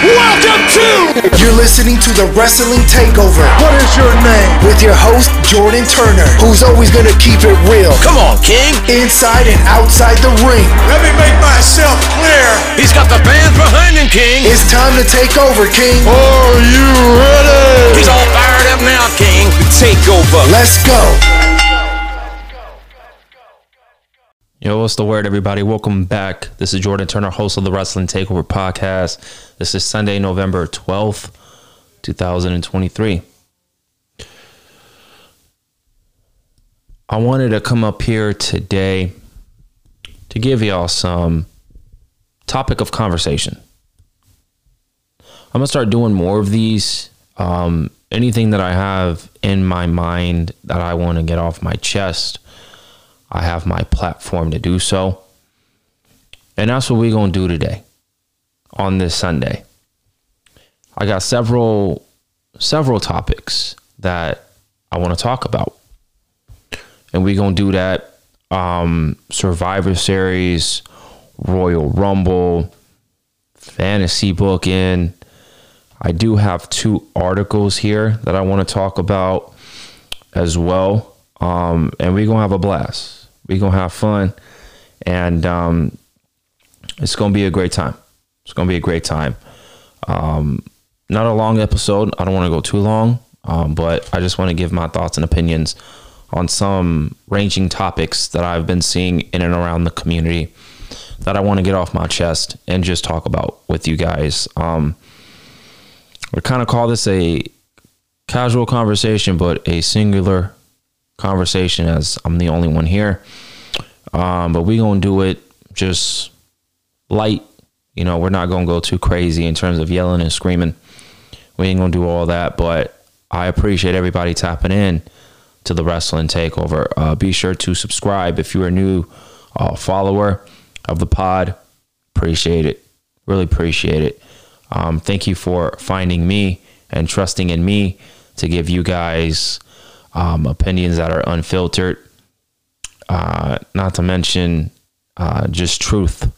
Welcome to. You're listening to the Wrestling Takeover What is your name? with your host, Jordan Turner, who's always gonna keep it real, Come on, King. inside and outside the ring. Let me make myself clear. He's got the fans behind him, King. It's time to take over, King. Are you ready? He's all fired up now, King. Take over. Let's go. Yo, what's the word, everybody? Welcome back. This is Jordan Turner, host of the Wrestling Takeover podcast. This is Sunday, November 12th, 2023. I wanted to come up here today to give y'all some topic of conversation. I'm going to start doing more of these. Um, anything that I have in my mind that I want to get off my chest. I have my platform to do so. And that's what we're going to do today on this Sunday. I got several several topics that I want to talk about. And we're going to do that um Survivor Series, Royal Rumble, fantasy booking. I do have two articles here that I want to talk about as well. Um, and we're gonna have a blast. We're gonna have fun, and um, it's gonna be a great time. It's gonna be a great time. Um, not a long episode. I don't want to go too long, um, but I just want to give my thoughts and opinions on some ranging topics that I've been seeing in and around the community that I want to get off my chest and just talk about with you guys. Um, we kind of call this a casual conversation, but a singular conversation as I'm the only one here. Um, but we gonna do it just light. You know, we're not gonna go too crazy in terms of yelling and screaming. We ain't gonna do all that, but I appreciate everybody tapping in to the wrestling takeover. Uh, be sure to subscribe if you're a new uh, follower of the pod. Appreciate it. Really appreciate it. Um, thank you for finding me and trusting in me to give you guys um, opinions that are unfiltered. Uh, not to mention uh, just truth.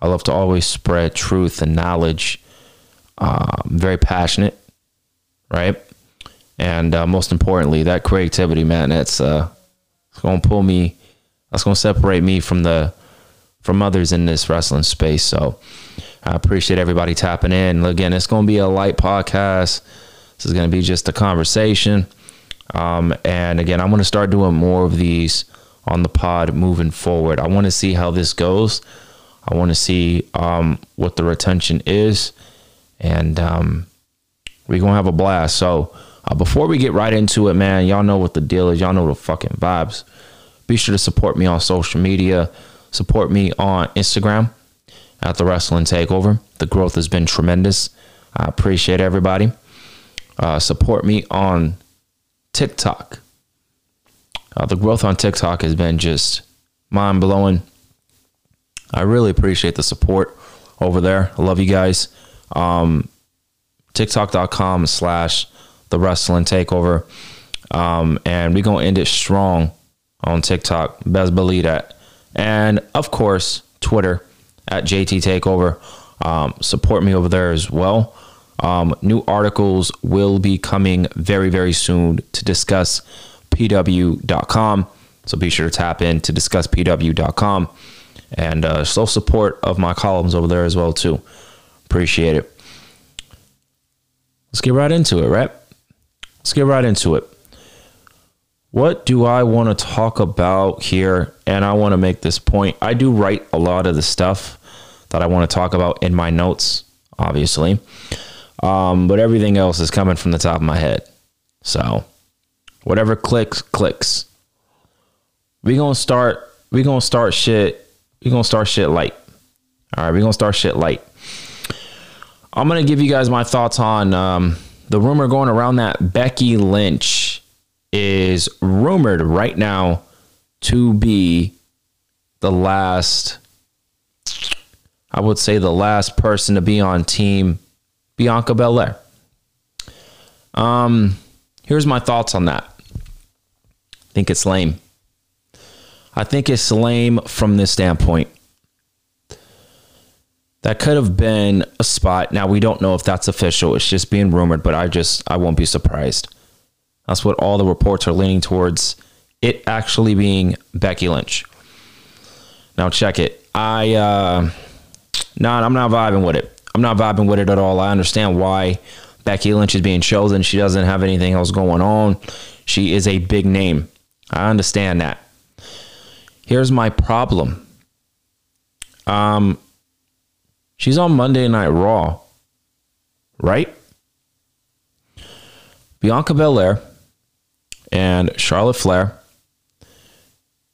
I love to always spread truth and knowledge. Uh, I'm very passionate, right? And uh, most importantly, that creativity, man, that's uh, it's gonna pull me. That's gonna separate me from the from others in this wrestling space. So I appreciate everybody tapping in. Again, it's gonna be a light podcast. This is gonna be just a conversation. Um, and again, I'm going to start doing more of these on the pod moving forward. I want to see how this goes. I want to see um, what the retention is. And um, we're going to have a blast. So uh, before we get right into it, man, y'all know what the deal is. Y'all know the fucking vibes. Be sure to support me on social media. Support me on Instagram at the Wrestling Takeover. The growth has been tremendous. I appreciate everybody. Uh, support me on TikTok. Uh, the growth on TikTok has been just mind blowing. I really appreciate the support over there. I love you guys. Um, TikTok.com slash the wrestling takeover. Um, and we're going to end it strong on TikTok. Best believe that. And of course, Twitter at JT Takeover. Um, support me over there as well. Um, new articles will be coming very, very soon to discuss pw.com. So be sure to tap in to discuss pw.com and uh, show support of my columns over there as well too. Appreciate it. Let's get right into it, right? Let's get right into it. What do I want to talk about here? And I want to make this point. I do write a lot of the stuff that I want to talk about in my notes, obviously. Um, but everything else is coming from the top of my head. So whatever clicks, clicks. We gonna start. We gonna start shit. We gonna start shit light. All right, we gonna start shit light. I'm gonna give you guys my thoughts on um, the rumor going around that Becky Lynch is rumored right now to be the last. I would say the last person to be on team Bianca Belair. Um, here's my thoughts on that. I think it's lame. I think it's lame from this standpoint. That could have been a spot. Now we don't know if that's official. It's just being rumored, but I just I won't be surprised. That's what all the reports are leaning towards. It actually being Becky Lynch. Now check it. I uh nah, I'm not vibing with it. I'm not vibing with it at all. I understand why Becky Lynch is being chosen. She doesn't have anything else going on. She is a big name. I understand that. Here's my problem. Um she's on Monday Night Raw. Right? Bianca Belair and Charlotte Flair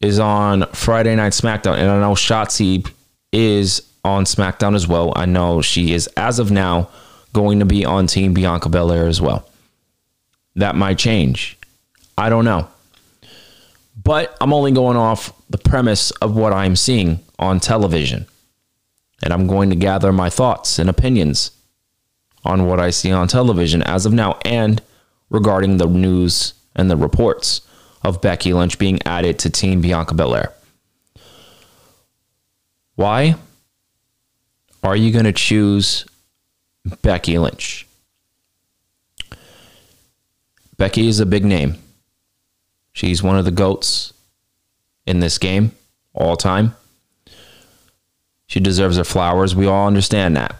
is on Friday Night SmackDown. And I know Shotzi is on SmackDown as well. I know she is, as of now, going to be on Team Bianca Belair as well. That might change. I don't know. But I'm only going off the premise of what I'm seeing on television. And I'm going to gather my thoughts and opinions on what I see on television as of now and regarding the news and the reports of Becky Lynch being added to Team Bianca Belair. Why are you going to choose Becky Lynch? Becky is a big name. She's one of the GOATs in this game all time. She deserves her flowers. We all understand that.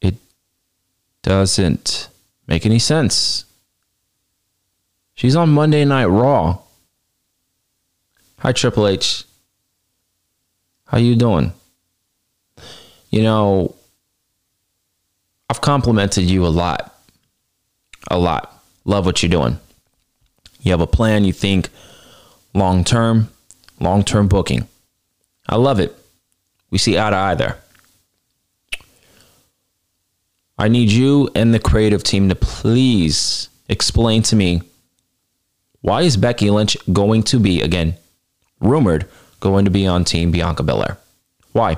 It doesn't make any sense. She's on Monday Night Raw. Hi Triple H. How you doing? You know, I've complimented you a lot. A lot. Love what you're doing. You have a plan, you think long term, long term booking. I love it. We see eye to eye there. I need you and the creative team to please explain to me why is Becky Lynch going to be, again, rumored, going to be on Team Bianca Belair? Why?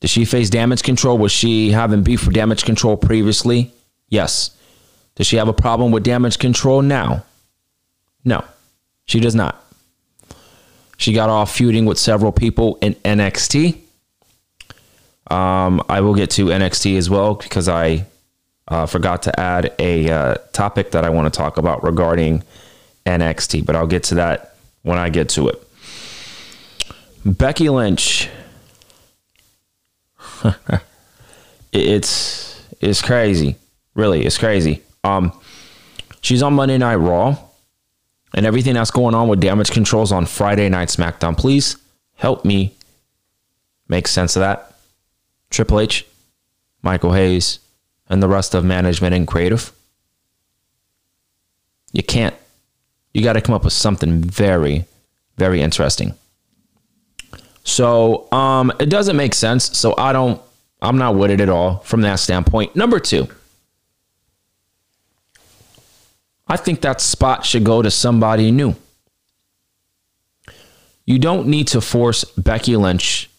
Did she face damage control? Was she having beef for damage control previously? Yes. Does she have a problem with damage control now? No, she does not. She got off feuding with several people in NXT. Um, I will get to NXT as well because I uh, forgot to add a uh, topic that I want to talk about regarding NXT, but I'll get to that when I get to it. Becky Lynch. it's it's crazy. Really, it's crazy. Um, she's on Monday Night Raw, and everything that's going on with damage controls on Friday Night SmackDown. Please help me make sense of that. Triple H, Michael Hayes, and the rest of management and creative. You can't. You got to come up with something very, very interesting. So um, it doesn't make sense. So I don't. I'm not with it at all from that standpoint. Number two. I think that spot should go to somebody new. You don't need to force Becky Lynch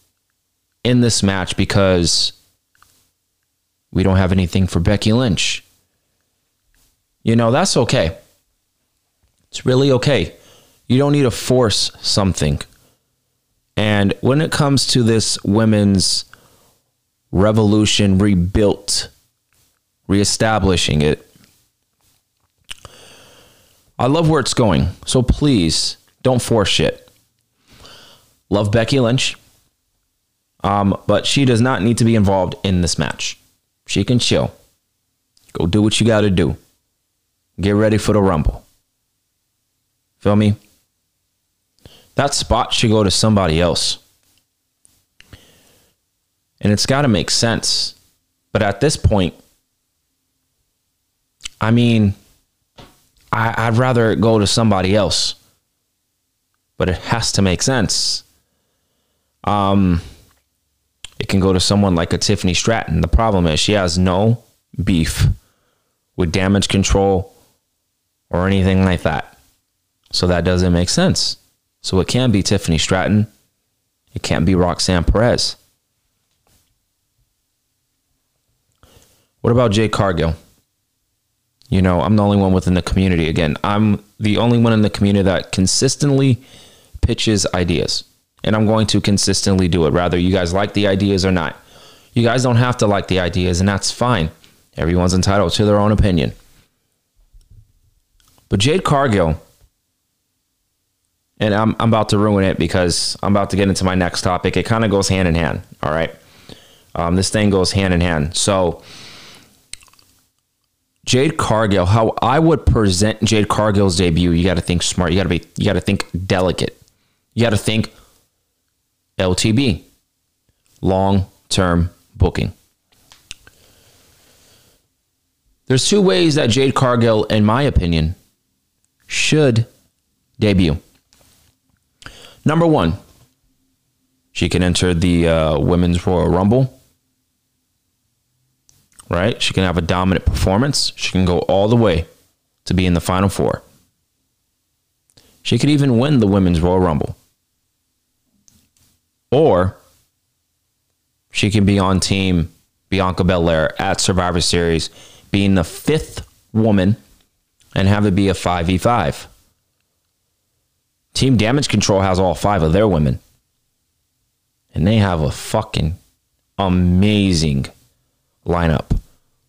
in this match because we don't have anything for Becky Lynch. You know, that's okay. It's really okay. You don't need to force something. And when it comes to this women's revolution rebuilt, reestablishing it, I love where it's going. So please don't force shit. Love Becky Lynch. Um, but she does not need to be involved in this match. She can chill. Go do what you got to do. Get ready for the Rumble. Feel me? That spot should go to somebody else. And it's got to make sense. But at this point, I mean, I, would rather go to somebody else. But it has to make sense. Um, it can go to someone like a Tiffany Stratton. The problem is she has no beef with damage control or anything like that. So that doesn't make sense. So it can be Tiffany Stratton. It can't be Roxanne Perez. What about Jade Cargill? You know, I'm the only one within the community. Again, I'm the only one in the community that consistently pitches ideas. and I'm going to consistently do it, whether you guys like the ideas or not. You guys don't have to like the ideas, and that's fine. Everyone's entitled to their own opinion. But Jade Cargill, and I'm, I'm about to ruin it because I'm about to get into my next topic. It kind of goes hand in hand. All right. Um, this thing goes hand in hand. So, Jade Cargill, how I would present Jade Cargill's debut, you got to think smart. You got to be, you got to think delicate. You got to think LTB, long term booking. There's two ways that Jade Cargill, in my opinion, should debut. Number one, she can enter the uh, Women's Royal Rumble. Right? She can have a dominant performance. She can go all the way to be in the Final Four. She could even win the Women's Royal Rumble. Or she can be on team Bianca Belair at Survivor Series, being the fifth woman and have it be a 5v5. Team Damage Control has all five of their women. And they have a fucking amazing lineup.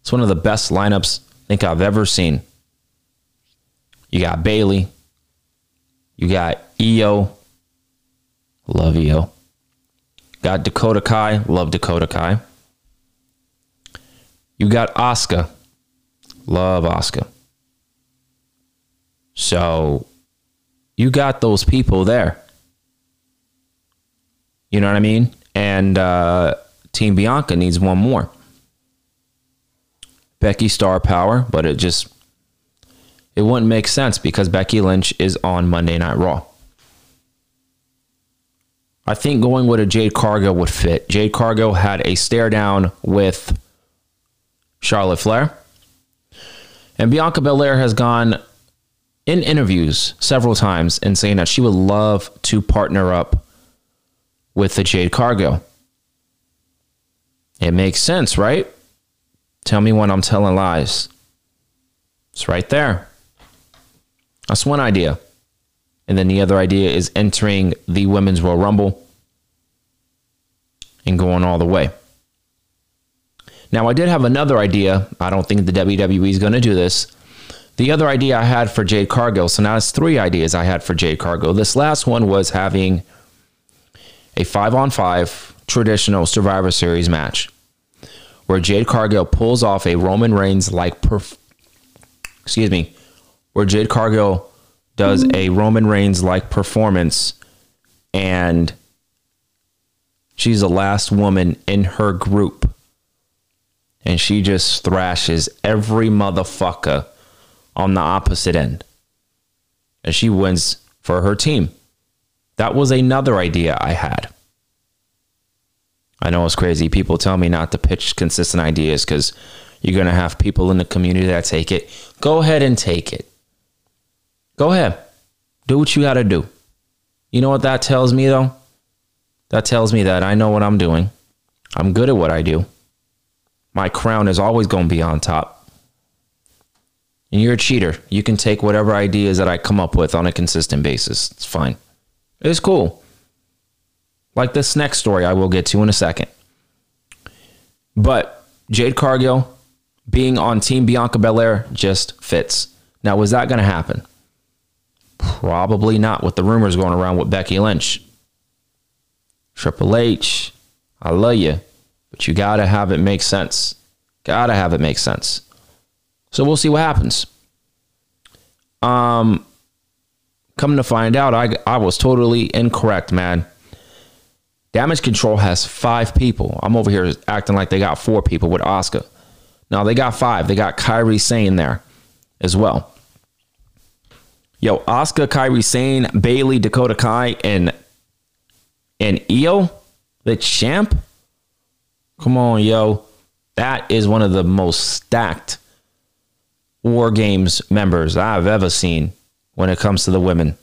It's one of the best lineups I think I've ever seen. You got Bayley. You got Io. Love Io. Got Dakota Kai. Love Dakota Kai. You got Asuka. Love Asuka. So you got those people there. You know what I mean? And uh, Team Bianca needs one more. Becky Star Power, but it just it wouldn't make sense because Becky Lynch is on Monday Night Raw. I think going with a Jade Cargill would fit. Jade Cargill had a stare down with Charlotte Flair. And Bianca Belair has gone in interviews several times and saying that she would love to partner up with the Jade Cargill. It makes sense, right? Tell me when I'm telling lies. It's right there. That's one idea. And then the other idea is entering the Women's Royal Rumble and going all the way. Now, I did have another idea. I don't think the WWE is going to do this. The other idea I had for Jade Cargill, so now it's three ideas I had for Jade Cargill. This last one was having a five on five traditional Survivor Series match where Jade Cargill pulls off a Roman Reigns like perf- excuse me, where Jade Cargill does a Roman Reigns like performance and she's the last woman in her group and she just thrashes every motherfucker on the opposite end. And she wins for her team. That was another idea I had. I know it's crazy. People tell me not to pitch consistent ideas because you're going to have people in the community that take it. Go ahead and take it. Go ahead. Do what you got to do. You know what that tells me, though? That tells me that I know what I'm doing. I'm good at what I do. My crown is always going to be on top. And you're a cheater. You can take whatever ideas that I come up with on a consistent basis. It's fine. It's cool. Like this next story I will get to in a second. But Jade Cargill being on Team Bianca Belair just fits. Now, was that going to happen? Probably not with the rumors going around with Becky Lynch. Triple H, I love you, but you got to have it make sense. Got to have it make sense. So we'll see what happens. Um, coming to find out, I, I was totally incorrect, man. Damage Control has five people. I'm over here acting like they got four people with Asuka. Now they got five. They got Kairi Sane there as well. Yo, Asuka, Kairi Sane, Bayley, Dakota Kai, and and Io, the champ. Come on, yo. That is one of the most stacked War Games members I've ever seen when it comes to the women.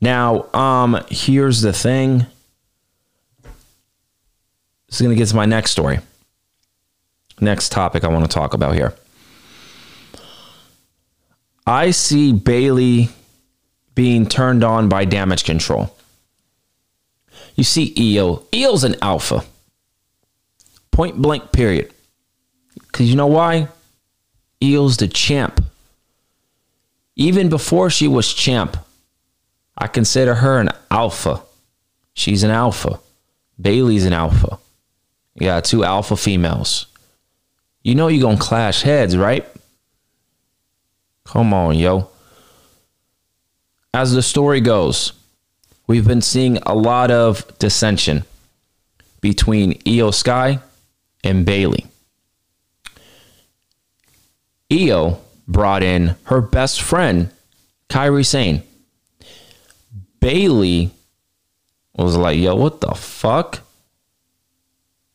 Now, um, here's the thing. This is going to get to my next story. Next topic I want to talk about here. I see Bayley being turned on by damage control. You see Io. Io's an alpha. Point blank, period. Because you know why? Io's the champ. Even before she was champ, I consider her an alpha. She's an alpha. Bayley's an alpha. You got two alpha females. You know you're going to clash heads, right? Come on, yo. As the story goes, we've been seeing a lot of dissension between Io Sky and Bayley. Io brought in her best friend, Kairi Sane. Bayley was like, yo, what the fuck?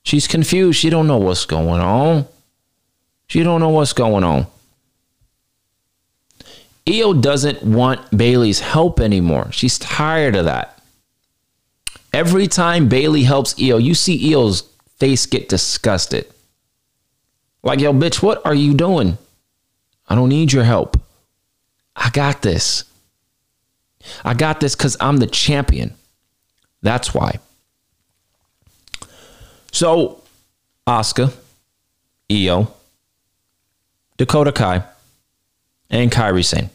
She's confused. She don't know what's going on. She don't know what's going on. Io doesn't want Bayley's help anymore. She's tired of that. Every time Bayley helps Io, you see Io's face get disgusted. Like, yo, bitch, what are you doing? I don't need your help. I got this. I got this because I'm the champion. That's why. So, Asuka, Io, Dakota Kai, and Kairi Sane.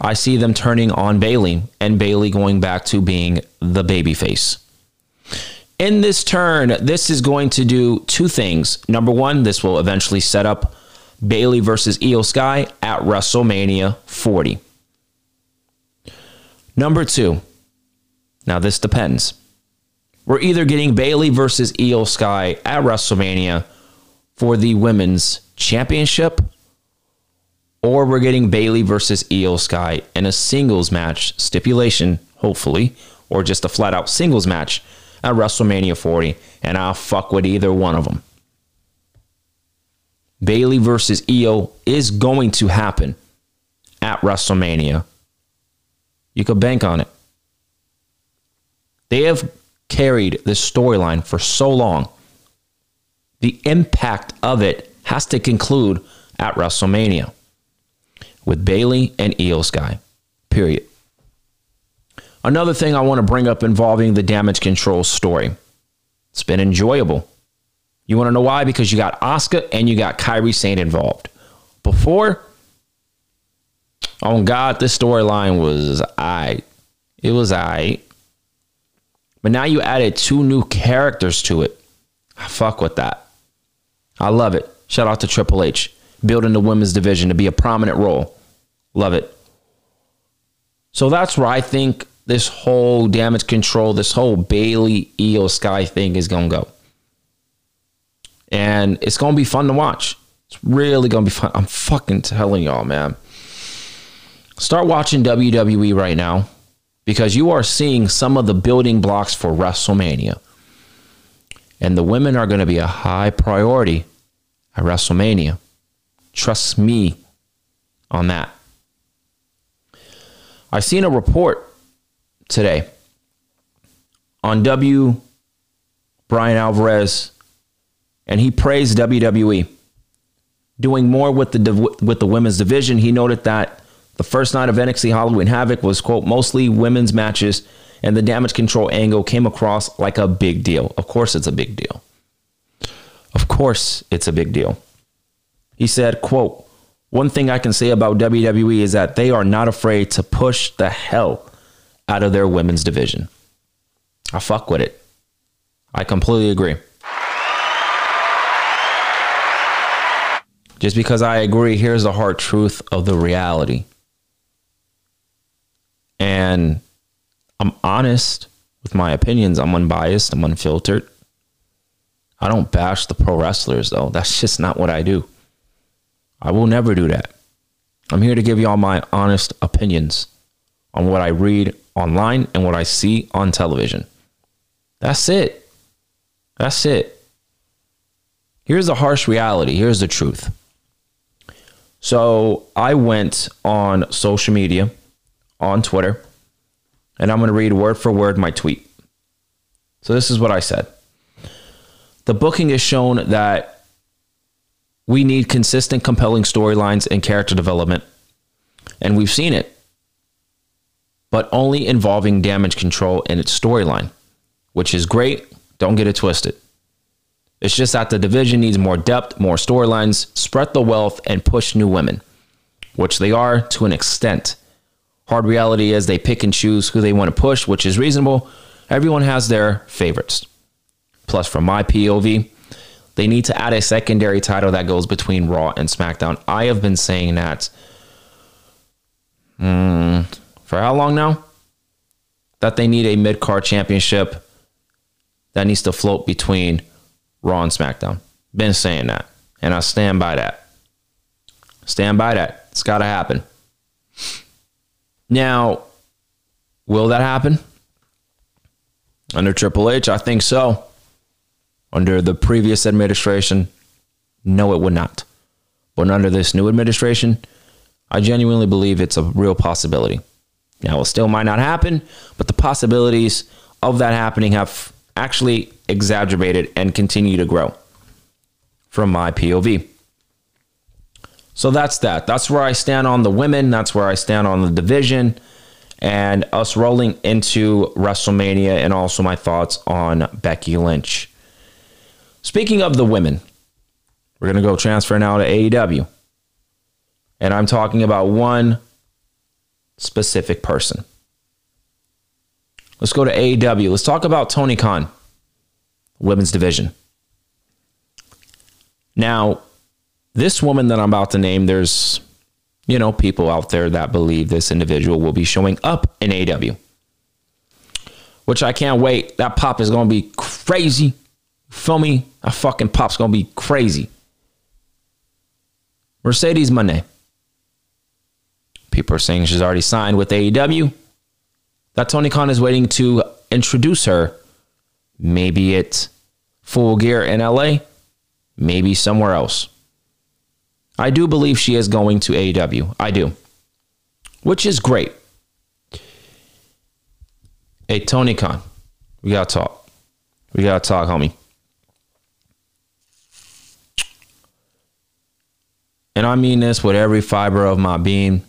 I see them turning on Bayley and Bayley going back to being the babyface. In this turn, this is going to do two things. Number one, this will eventually set up Bayley versus Io Sky at WrestleMania 40. Number two, now this depends. We're either getting Bayley versus Io Sky at WrestleMania for the women's championship, or we're getting Bayley versus Io Sky in a singles match stipulation, hopefully, or just a flat out singles match at WrestleMania 40, and I'll fuck with either one of them. Bayley versus Io is going to happen at WrestleMania. You could bank on it. They have carried this storyline for so long. The impact of it has to conclude at WrestleMania with Bayley and Io Sky. Period. Another thing I want to bring up involving the damage control story. It's been enjoyable. You want to know why? Because you got Asuka and you got Kairi Sane involved. Before, oh God, this storyline was I. It was I. But now you added two new characters to it. I fuck with that. I love it. Shout out to Triple H building the women's division to be a prominent role. Love it. So that's where I think this whole damage control, this whole Bayley Io Sky thing is to go. And it's to be fun to watch. It's really to be fun. I'm fucking telling y'all, man. Start watching WWE right now because you are seeing some of the building blocks for WrestleMania. And the women are to be a high priority at WrestleMania. Trust me on that. I've seen a report today on W. Brian Alvarez, and he praised WWE doing more with the with the women's division. He noted that the first night of NXT Halloween Havoc was quote mostly women's matches, and the damage control angle came across like a big deal. Of course, it's a big deal. Of course, it's a big deal. He said, quote, one thing I can say about WWE is that they are not afraid to push the hell out of their women's division. I fuck with it. I completely agree. Just because I agree, here's the hard truth of the reality. And I'm honest with my opinions. I'm unbiased. I'm unfiltered. I don't bash the pro wrestlers, though. That's just not what I do. I will never do that. I'm here to give y'all my honest opinions on what I read online and what I see on television. That's it. That's it. Here's the harsh reality. Here's the truth. So I went on social media, on Twitter, and I'm going to read word for word my tweet. So this is what I said. The booking has shown that we need consistent, compelling storylines and character development, and we've seen it. But only involving damage control in its storyline, which is great. Don't get it twisted. It's just that the division needs more depth, more storylines, spread the wealth, and push new women, which they are to an extent. Hard reality is they pick and choose who they want to push, which is reasonable. Everyone has their favorites. Plus, from my POV, they need to add a secondary title that goes between Raw and SmackDown. I have been saying that mm, for how long now? That they need a mid card championship that needs to float between Raw and SmackDown. Been saying that. And I stand by that. Stand by that. It's got to happen. Now, will that happen? Under Triple H, I think so. Under the previous administration, no, it would not. But under this new administration, I genuinely believe it's a real possibility. Now, it still might not happen, but the possibilities of that happening have actually exacerbated and continue to grow from my POV. So that's that. That's where I stand on the women. That's where I stand on the division and us rolling into WrestleMania and also my thoughts on Becky Lynch. Speaking of the women, we're going to go transfer now to AEW. And I'm talking about one specific person. Let's go to AEW. Let's talk about Tony Khan, women's division. Now, this woman that I'm about to name, there's, you know, people out there that believe this individual will be showing up in AEW, which I can't wait. That pop is going to be crazy. Feel me? That fucking pop's going to be crazy. Mercedes Moné. People are saying she's already signed with AEW. That Tony Khan is waiting to introduce her. Maybe it's full gear in LA, maybe somewhere else. I do believe she is going to AEW. I do. Which is great. Hey, Tony Khan, we got to talk. We got to talk, homie. And I mean this with every fiber of my being.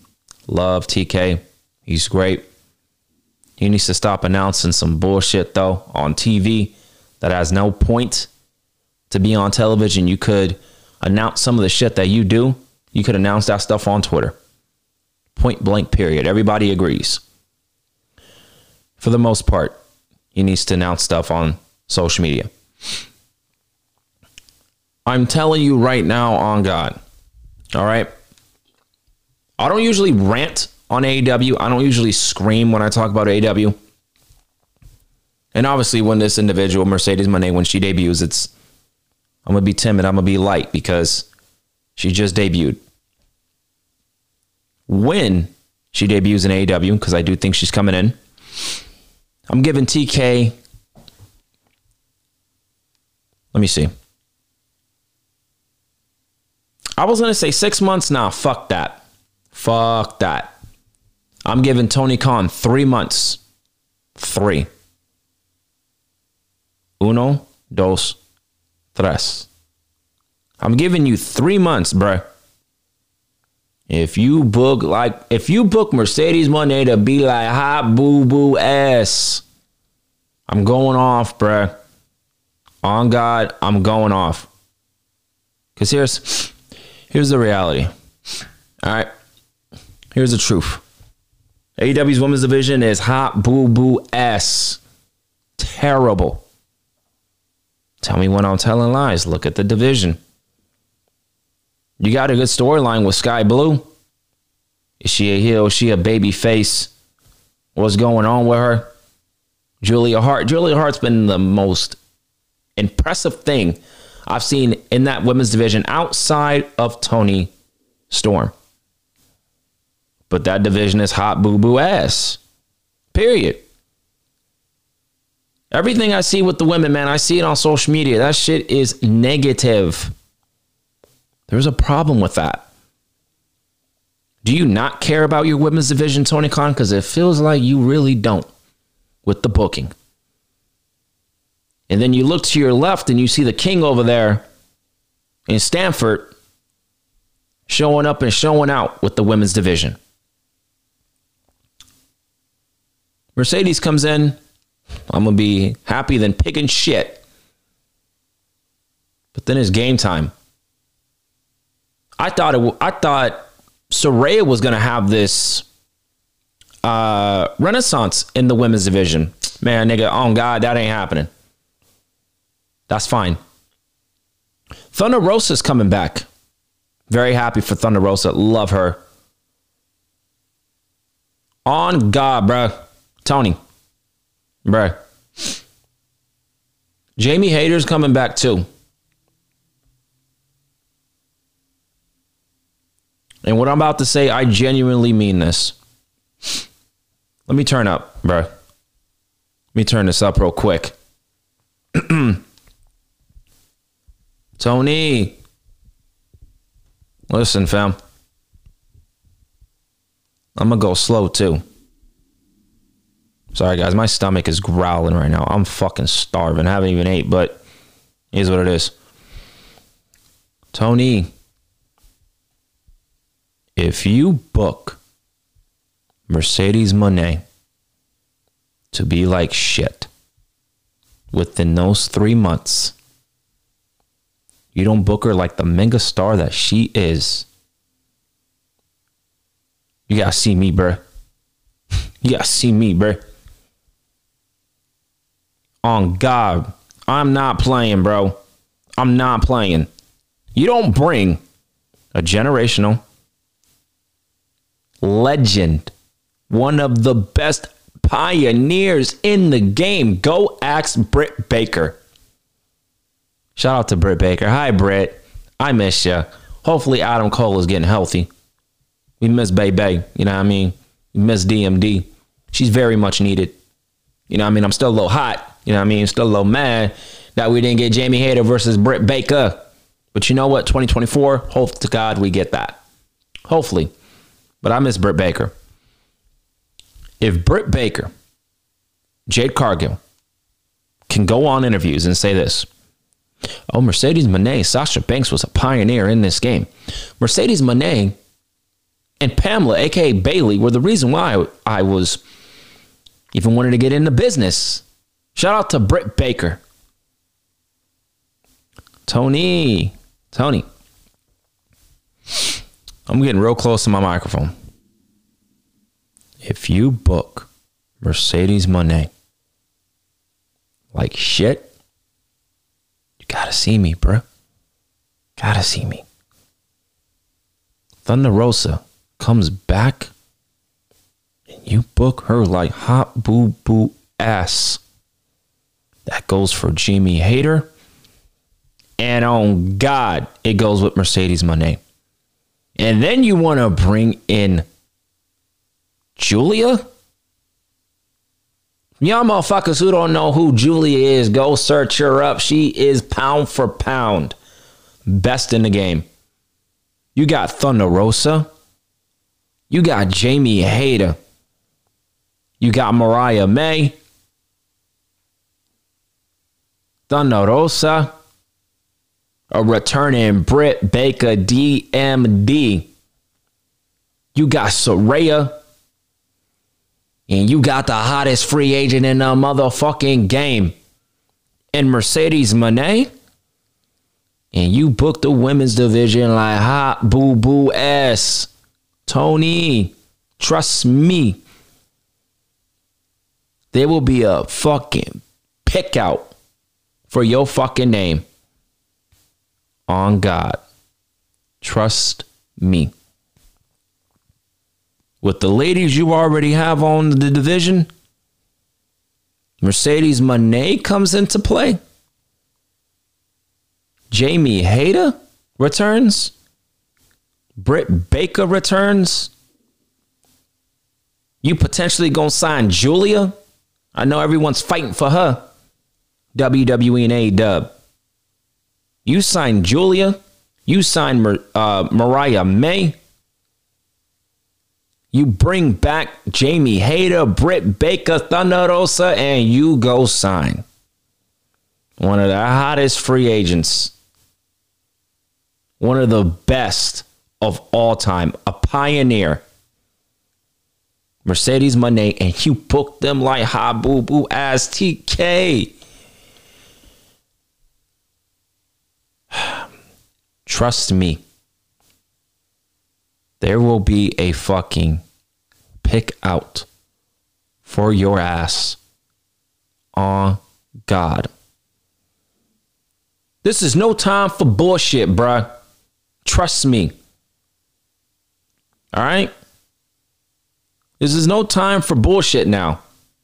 Love TK. He's great. He needs to stop announcing some bullshit, though, on TV that has no point to be on television. You could announce some of the shit that you do. You could announce that stuff on Twitter. Point blank, period. Everybody agrees. For the most part, he needs to announce stuff on social media. I'm telling you right now on God. All right. I don't usually rant on AEW. I don't usually scream when I talk about AEW. And obviously, when this individual, Mercedes Moné, when she debuts, it's I'm gonna be timid. I'm gonna be light because she just debuted. When she debuts in AEW, because I do think she's coming in, I'm giving TK. Let me see. I was gonna say six months. Nah, fuck that. Fuck that. I'm giving Tony Khan three months. Three. Uno, dos, tres. I'm giving you three months, bruh. If you book like if you book Mercedes Moné to be like hot boo boo ass, I'm going off, bruh. On God, I'm going off. Cause here's here's the reality. All right. Here's the truth. AEW's women's division is hot boo boo ass. Terrible. Tell me when I'm telling lies. Look at the division. You got a good storyline with Skye Blue. Is she a heel? Is she a baby face? What's going on with her? Julia Hart. Julia Hart's been the most impressive thing I've seen in that women's division outside of Toni Storm. But that division is hot boo boo ass. Period. Everything I see with the women, man, I see it on social media. That shit is negative. There's a problem with that. Do you not care about your women's division, Tony Khan? Because it feels like you really don't with the booking. And then you look to your left and you see the king over there in Stamford showing up and showing out with the women's division. Mercedes comes in, I'm gonna be happy than picking shit. But then it's game time. I thought it. I thought Saraya was gonna have this uh, renaissance in the women's division. Man, nigga, oh God, that ain't happening. That's fine. Thunder Rosa's coming back. Very happy for Thunder Rosa. Love her. On God, bruh. Tony. Bruh. Jamie Hayter's coming back too. And what I'm about to say, I genuinely mean this. Let me turn up, bro. Let me turn this up real quick. Tony. Listen, fam. I'm going to go slow too. Sorry, guys. My stomach is growling right now. I'm fucking starving. I haven't even ate, but here's what it is. Tony, if you book Mercedes Moné to be like shit within those three months, you don't book her like the mega star that she is. You gotta see me, bruh. You gotta see me, bruh. On God, I'm not playing, bro. I'm not playing. You don't bring a generational legend, one of the best pioneers in the game. Go ask Britt Baker. Shout out to Britt Baker. Hi, Britt. I miss you. Hopefully, Adam Cole is getting healthy. We miss Bay Bay. You know what I mean? We miss DMD. She's very much needed. You know what I mean? I'm still a little hot. You know what I mean? Still a little mad that we didn't get Jamie Hayter versus Britt Baker. But you know what? 2024, hope to God we get that. Hopefully. But I miss Britt Baker. If Britt Baker, Jade Cargill, can go on interviews and say this Oh, Mercedes Moné, Sasha Banks was a pioneer in this game. Mercedes Moné and Pamela, aka Bayley, were the reason why I was even wanted to get into business. Shout out to Britt Baker. Tony. Tony. I'm getting real close to my microphone. If you book Mercedes Moné like shit, you gotta see me, bro. Gotta see me. Thunder Rosa comes back and you book her like hot boo boo ass. That goes for Jamie Hayter. And on God, it goes with Mercedes Moné. And then you want to bring in Julia? Y'all motherfuckers who don't know who Julia is, go search her up. She is pound for pound best in the game. You got Thunder Rosa. You got Jamie Hayter. You got Mariah May. Thunder Rosa. A returning Britt Baker DMD. You got Saraya. And you got the hottest free agent in the motherfucking game. And Mercedes Moné. And you booked the women's division like hot boo boo ass. Tony, trust me. There will be a fucking pick out for your fucking name. On God. Trust me. With the ladies you already have on the division, Mercedes Moné comes into play. Jamie Hayter returns. Britt Baker returns. You potentially gonna sign Julia. I know everyone's fighting for her. WWE and A Dub. You signed Julia. You signed Mar- uh, Mariah May. You bring back Jamie Hayter, Britt Baker, Thunder Rosa, and you go sign one of the hottest free agents, one of the best of all time, a pioneer. Mercedes Moné, and you booked them like hot boo boo ass TK. Trust me. There will be a fucking pick out for your ass on God. This is no time for bullshit, bruh. Trust me. All right? This is no time for bullshit now.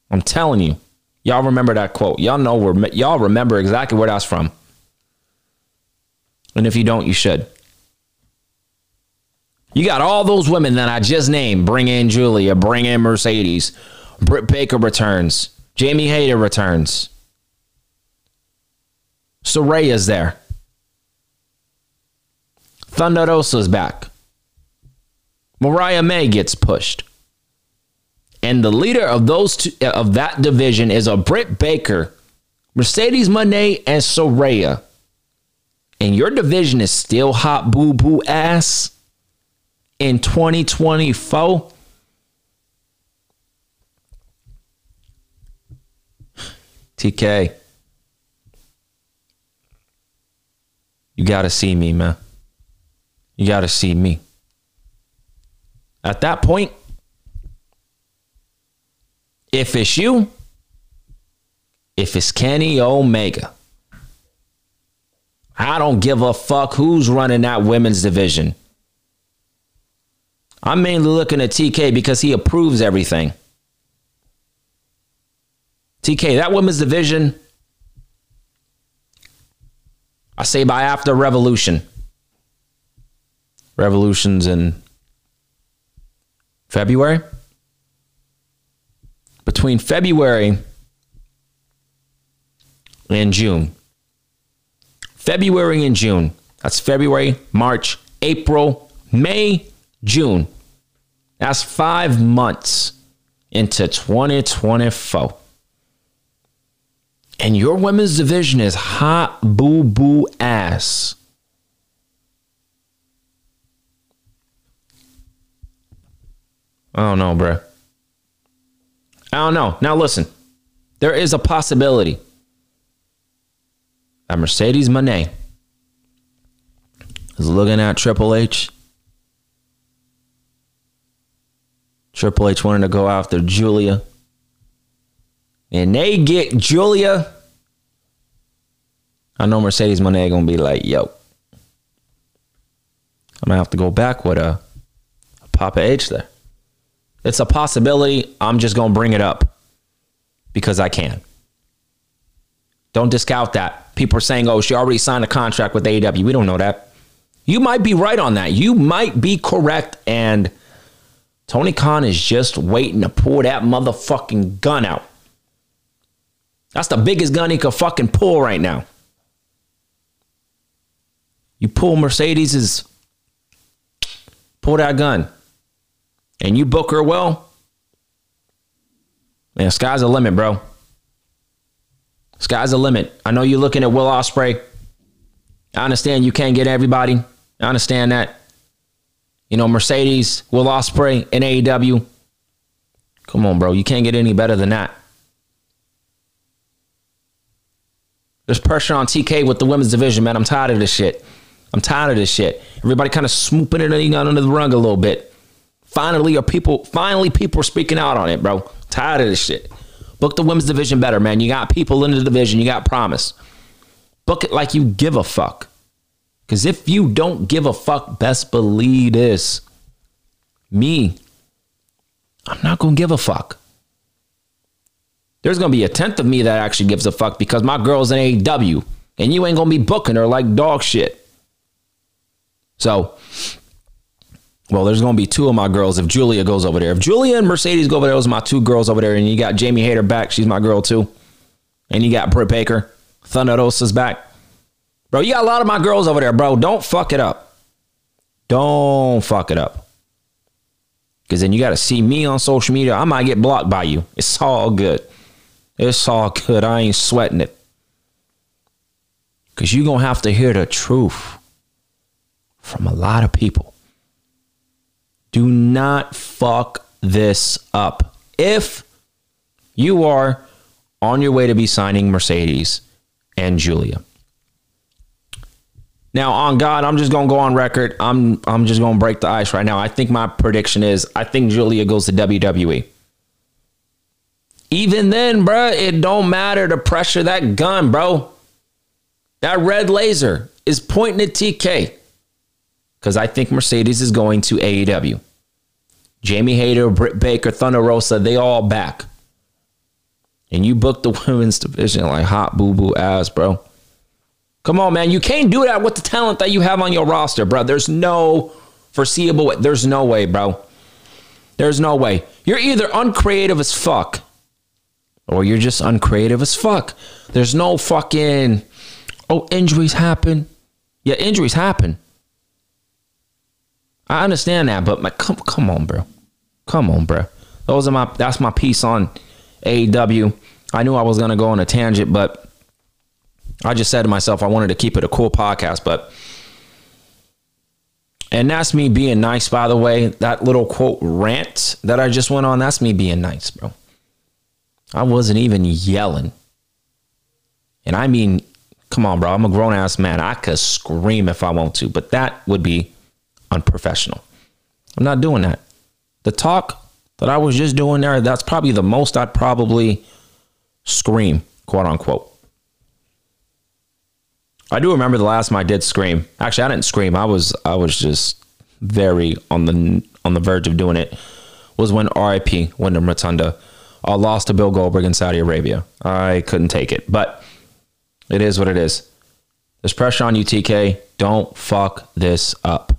I'm telling you. Y'all remember that quote. Y'all know where y'all remember exactly where that's from. And if you don't, you should. You got all those women that I just named. Bring in Giulia, bring in Mercedes. Britt Baker returns. Jamie Hayter returns. Saraya's there. Thunder Rosa's back. Mariah May gets pushed. And the leader of those two, uh, of that division is a Britt Baker, Mercedes Moné, and Saraya. And your division is still hot boo boo ass in 2024. TK. You got to see me, man. You got to see me. At that point, if it's you, if it's Kenny Omega, I don't give a fuck who's running that women's division. I'm mainly looking at TK because he approves everything. TK, that women's division, I say by after Revolution. Revolution's in February. Between February and June. February and June. That's February, March, April, May, June. That's five months into 2024. And your women's division is hot boo boo ass. I don't know, bro. I don't know. Now listen, there is a possibility that Mercedes Moné is looking at Triple H. Triple H wanted to go after Giulia. And they get Giulia. I know Mercedes Moné gonna be like, yo. I'm gonna have to go back with a, a Papa H there. It's a possibility. I'm just to bring it up because I can. Don't discount that. People are saying, oh, she already signed a contract with AEW. We don't know that. You might be right on that. You might be correct. And Tony Khan is just waiting to pull that motherfucking gun out. That's the biggest gun he could fucking pull right now. You pull Mercedes's, pull that gun and you book her well, man, sky's the limit, bro. Sky's the limit. I know you're looking at Will Ospreay. I understand you can't get everybody. I understand that. You know, Mercedes, Will Ospreay, and AEW. Come on, bro. You can't get any better than that. There's pressure on TK with the women's division, man. I'm tired of this shit. I'm tired of this shit. Everybody kind of swooping it under the rug a little bit. Finally, are people finally people are speaking out on it, bro. Tired of this shit. Book the women's division better, man. You got people in the division. You got promise. Book it like you give a fuck. Because if you don't give a fuck, best believe this. Me, I'm not going to give a fuck. There's going to be a tenth of me that actually gives a fuck because my girl's in AEW and you ain't going to be booking her like dog shit. So well, there's going to be two of my girls if Giulia goes over there. If Giulia and Mercedes go over there, those are my two girls over there. And you got Jamie Hayter back. She's my girl too. And you got Britt Baker. Thunder Rosa's back. Bro, you got a lot of my girls over there, bro. Don't fuck it up. Don't fuck it up. Because then you got to see me on social media. I might get blocked by you. It's all good. It's all good. I ain't sweating it. Because you're going to have to hear the truth from a lot of people. Do not fuck this up. If you are on your way to be signing Mercedes and Giulia. Now, on God, I'm just gonna go on record. I'm I'm just gonna break the ice right now. I think my prediction is I think Giulia goes to WWE. Even then, bruh, it don't matter to pressure that gun, bro. That red laser is pointing at TK. Because I think Mercedes is going to AEW. Jamie Hayter, Britt Baker, Thunder Rosa, they all back. And you booked the women's division like hot boo boo ass, bro. Come on, man. You can't do that with the talent that you have on your roster, bro. There's no foreseeable way. There's no way, bro. There's no way. You're either uncreative as fuck or you're just uncreative as fuck. There's no fucking, oh, injuries happen. Yeah, injuries happen. I understand that, but my, come, come on, bro. Come on, bro. Those are my, that's my piece on AEW. I knew I was to go on a tangent, but I just said to myself, I wanted to keep it a cool podcast, but, and that's me being nice, by the way. That little quote rant that I just went on, that's me being nice, bro. I wasn't even yelling. And I mean, come on, bro. I'm a grown ass man. I could scream if I want to, but that would be unprofessional. I'm not doing that. The talk that I was just doing there, that's probably the most I'd probably scream, quote unquote. I do remember the last time I did scream. Actually, I didn't scream. I was I was just very on the on the verge of doing it. Was when RIP Wyndham Rotunda uh, lost to Bill Goldberg in Saudi Arabia. I couldn't take it, but it is what it is. There's pressure on you, TK. Don't fuck this up.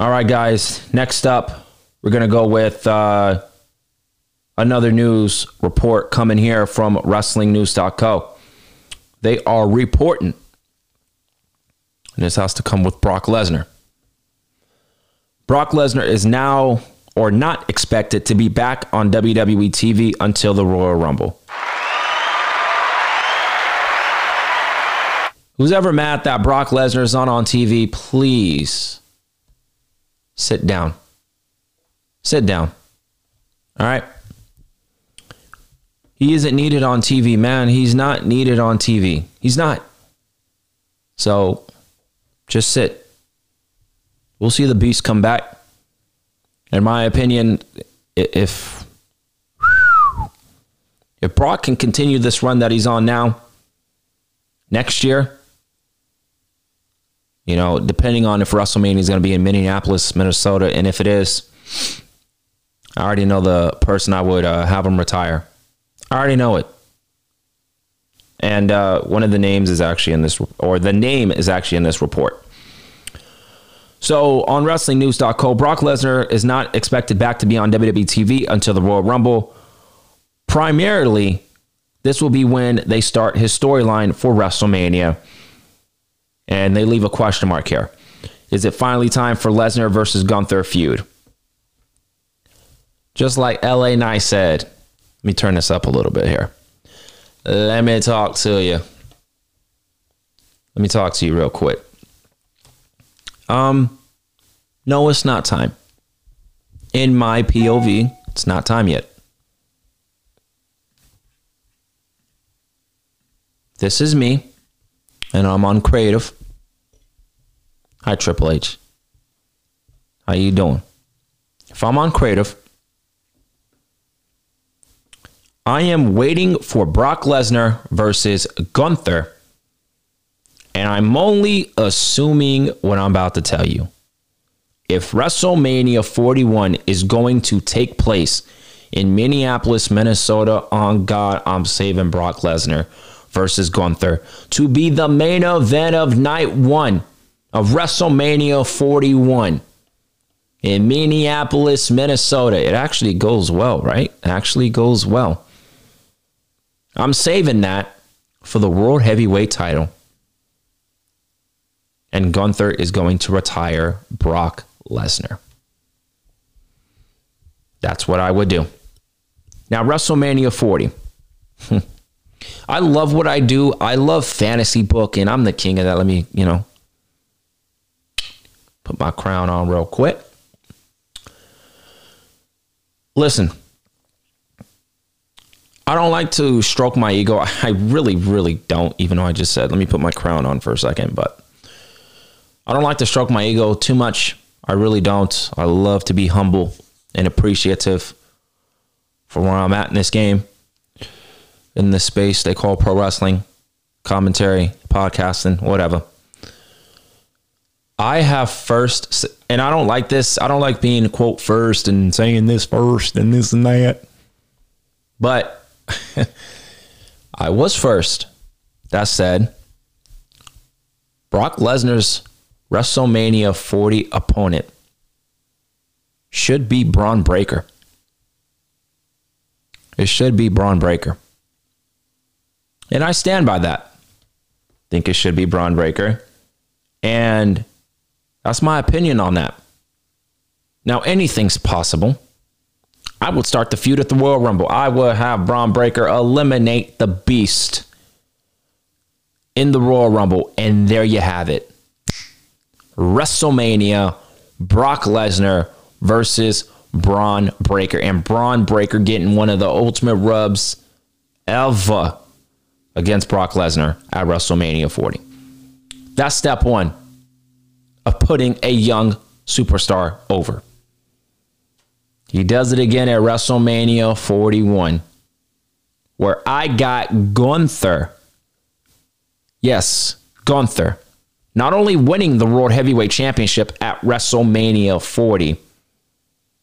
All right, guys. Next up, we're gonna go with uh, another news report coming here from WrestlingNews.co. They are reporting, and this has to come with Brock Lesnar. Brock Lesnar is now or not expected to be back on WWE TV until the Royal Rumble. Who's ever mad that Brock Lesnar is on on TV, please sit down. Sit down. All right. He isn't needed on TV, man. He's not needed on TV. He's not. So just sit. We'll see the beast come back. In my opinion, if if Brock can continue this run that he's on now next year, you know, depending on if WrestleMania is going to be in Minneapolis, Minnesota, and if it is, I already know the person I would uh, have him retire. I already know it. And uh, one of the names is actually in this, or the name is actually in this report. So on WrestlingNews.co, Brock Lesnar is not expected back to be on WWE TV until the Royal Rumble. Primarily, this will be when they start his storyline for WrestleMania. And they leave a question mark here. Is it finally time for Lesnar versus Gunther feud? Just like LA Knight said, let me turn this up a little bit here. Let me talk to you. Let me talk to you real quick. Um, no, it's not time. In my POV, it's not time yet. This is me, and I'm on creative. Hi, Triple H. How you doing? If I'm on creative, I am waiting for Brock Lesnar versus Gunther and I'm only assuming what I'm about to tell you. If WrestleMania 41 is going to take place in Minneapolis, Minnesota, on God, I'm saving Brock Lesnar versus Gunther to be the main event of night one of WrestleMania 41 in Minneapolis, Minnesota. It actually goes well, right? It actually goes well. I'm saving that for the World Heavyweight title and Gunther is going to retire Brock Lesnar. That's what I would do. Now, WrestleMania 40. I love what I do. I love fantasy book, and I'm the king of that. Let me, you know, put my crown on real quick. listen, I don't like to stroke my ego. I really, really don't, even though I just said, let me put my crown on for a second, but I don't like to stroke my ego too much. I really don't. I love to be humble and appreciative for where I'm at in this game, in this space they call pro wrestling, commentary, podcasting, whatever. I have first, and I don't like this. I don't like being quote first and saying this first and this and that. But I was first. That said, Brock Lesnar's WrestleMania 40 opponent should be Bron Breakker. It should be Bron Breakker. And I stand by that. Think it should be Bron Breakker. And that's my opinion on that. Now, anything's possible. I would start the feud at the Royal Rumble. I would have Bron Breakker eliminate the beast in the Royal Rumble. And there you have it. WrestleMania, Brock Lesnar versus Bron Breakker. And Bron Breakker getting one of the ultimate rubs ever against Brock Lesnar at WrestleMania 40. That's step one of putting a young superstar over. He does it again at WrestleMania 41, where I got Gunther. Yes, Gunther. Not only winning the World Heavyweight Championship at WrestleMania 40,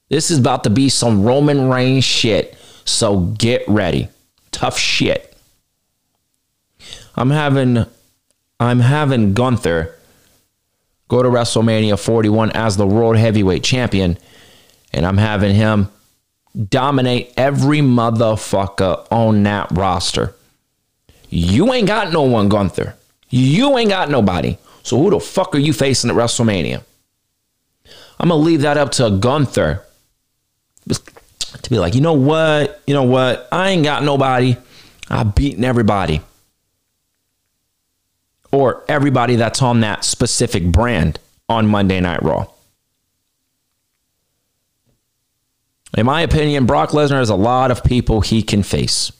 this is about to be some Roman Reigns shit. So get ready. Tough shit. I'm having I'm having Gunther go to WrestleMania 41 as the World Heavyweight Champion, and I'm having him dominate every motherfucker on that roster. You ain't got no one, Gunther. You ain't got nobody. So who the fuck are you facing at WrestleMania? I'm gonna leave that up to Gunther to be like, you know what, you know what, I ain't got nobody. I've beaten everybody or everybody that's on that specific brand on Monday Night Raw. In my opinion, Brock Lesnar has a lot of people he can face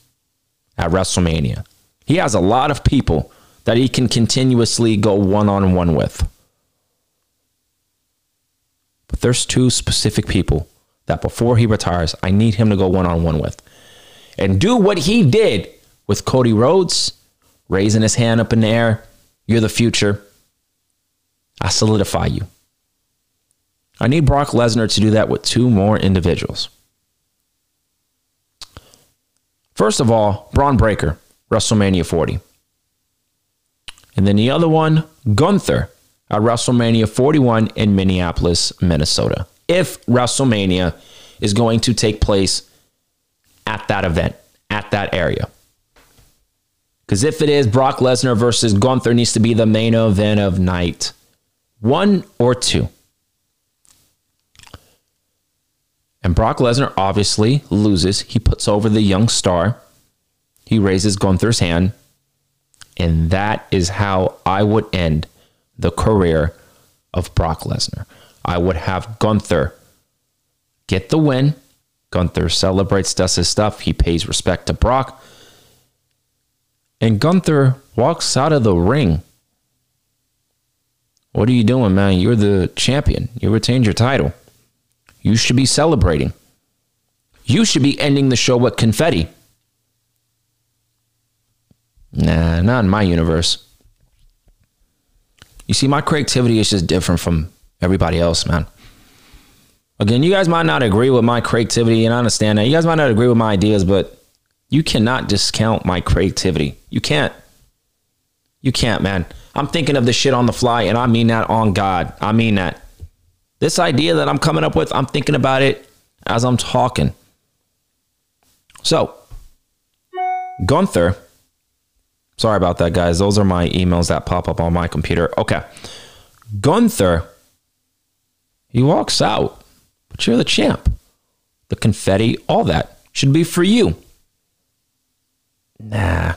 at WrestleMania. He has a lot of people that he can continuously go one on one with. But there's two specific people that before he retires, I need him to go one on one with. And do what he did with Cody Rhodes, raising his hand up in the air, you're the future. I solidify you. I need Brock Lesnar to do that with two more individuals. First of all, Bron Breakker, WrestleMania 40. And then the other one, Gunther at WrestleMania 41 in Minneapolis, Minnesota. If WrestleMania is going to take place at that event, at that area. Because if it is Brock Lesnar versus Gunther needs to be the main event of night one or two. And Brock Lesnar obviously loses. He puts over the young star. He raises Gunther's hand. And that is how I would end the career of Brock Lesnar. I would have Gunther get the win. Gunther celebrates, does his stuff. He pays respect to Brock. And Gunther walks out of the ring. What are you doing, man? You're the champion. You retained your title. You should be celebrating. You should be ending the show with confetti. Nah, not in my universe. You see, my creativity is just different from everybody else, man. Again, you guys might not agree with my creativity, and I understand that. You guys might not agree with my ideas, but you cannot discount my creativity. You can't. You can't, man. I'm thinking of this shit on the fly, and I mean that on God. I mean that. This idea that I'm coming up with, I'm thinking about it as I'm talking. So, Gunther, sorry about that, guys. Those are my emails that pop up on my computer. Okay. Gunther, he walks out, but you're the champ. The confetti, all that should be for you. Nah.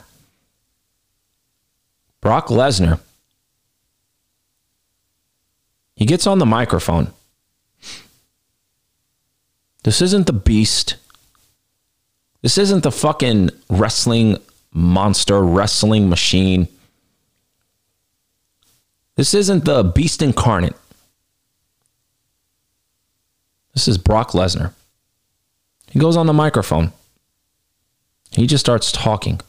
Brock Lesnar. He gets on the microphone. This isn't the beast. This isn't the fucking wrestling monster, wrestling machine. This isn't the beast incarnate. This is Brock Lesnar. He goes on the microphone. He just starts talking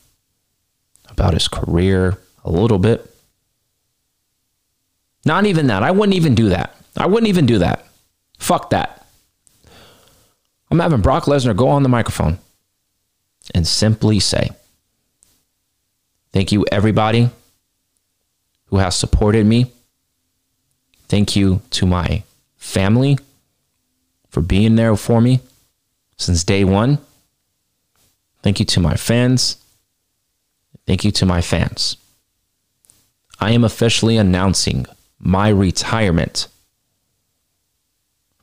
about his career a little bit. Not even that. I wouldn't even do that. I wouldn't even do that. Fuck that. I'm having Brock Lesnar go on the microphone and simply say, Thank you, everybody who has supported me. Thank you to my family for being there for me since day one. Thank you to my fans. Thank you to my fans. I am officially announcing my retirement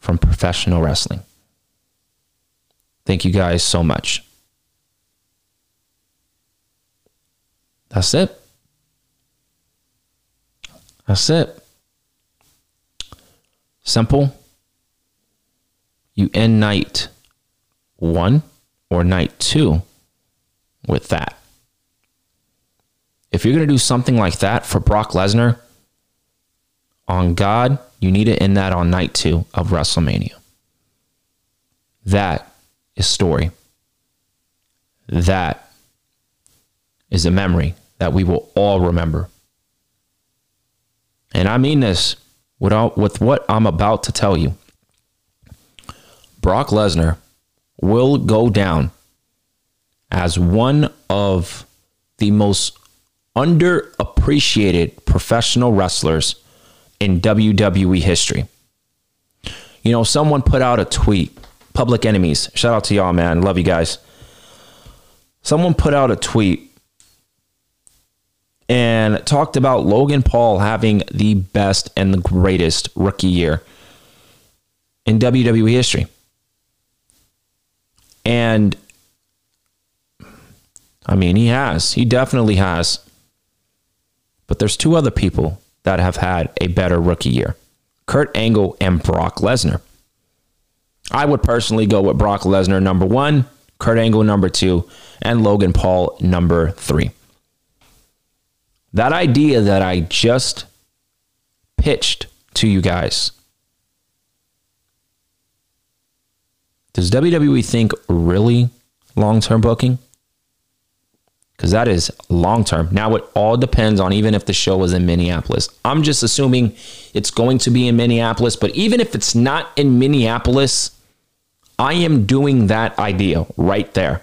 from professional wrestling. Thank you guys so much. That's it. That's it. Simple. You end night one or night two with that. If you're going to do something like that for Brock Lesnar, on God, you need to end that on night two of WrestleMania. That is story. That is a memory that we will all remember. And I mean this without, with what I'm about to tell you. Brock Lesnar will go down as one of the most underappreciated professional wrestlers in WWE history. You know, someone put out a tweet, Public Enemies. Shout out to y'all, man. Love you guys. Someone put out a tweet and talked about Logan Paul having the best and the greatest rookie year in WWE history. And I mean, he has. He definitely has. But there's two other people that have had a better rookie year Kurt Angle and Brock Lesnar. I would personally go with Brock Lesnar number one, Kurt Angle number two, and Logan Paul number three. That idea that I just pitched to you guys. Does WWE think really long term booking? Because that is long term. Now it all depends on even if the show is in Minneapolis. I'm just assuming it's going to be in Minneapolis, but even if it's not in Minneapolis, I am doing that idea right there.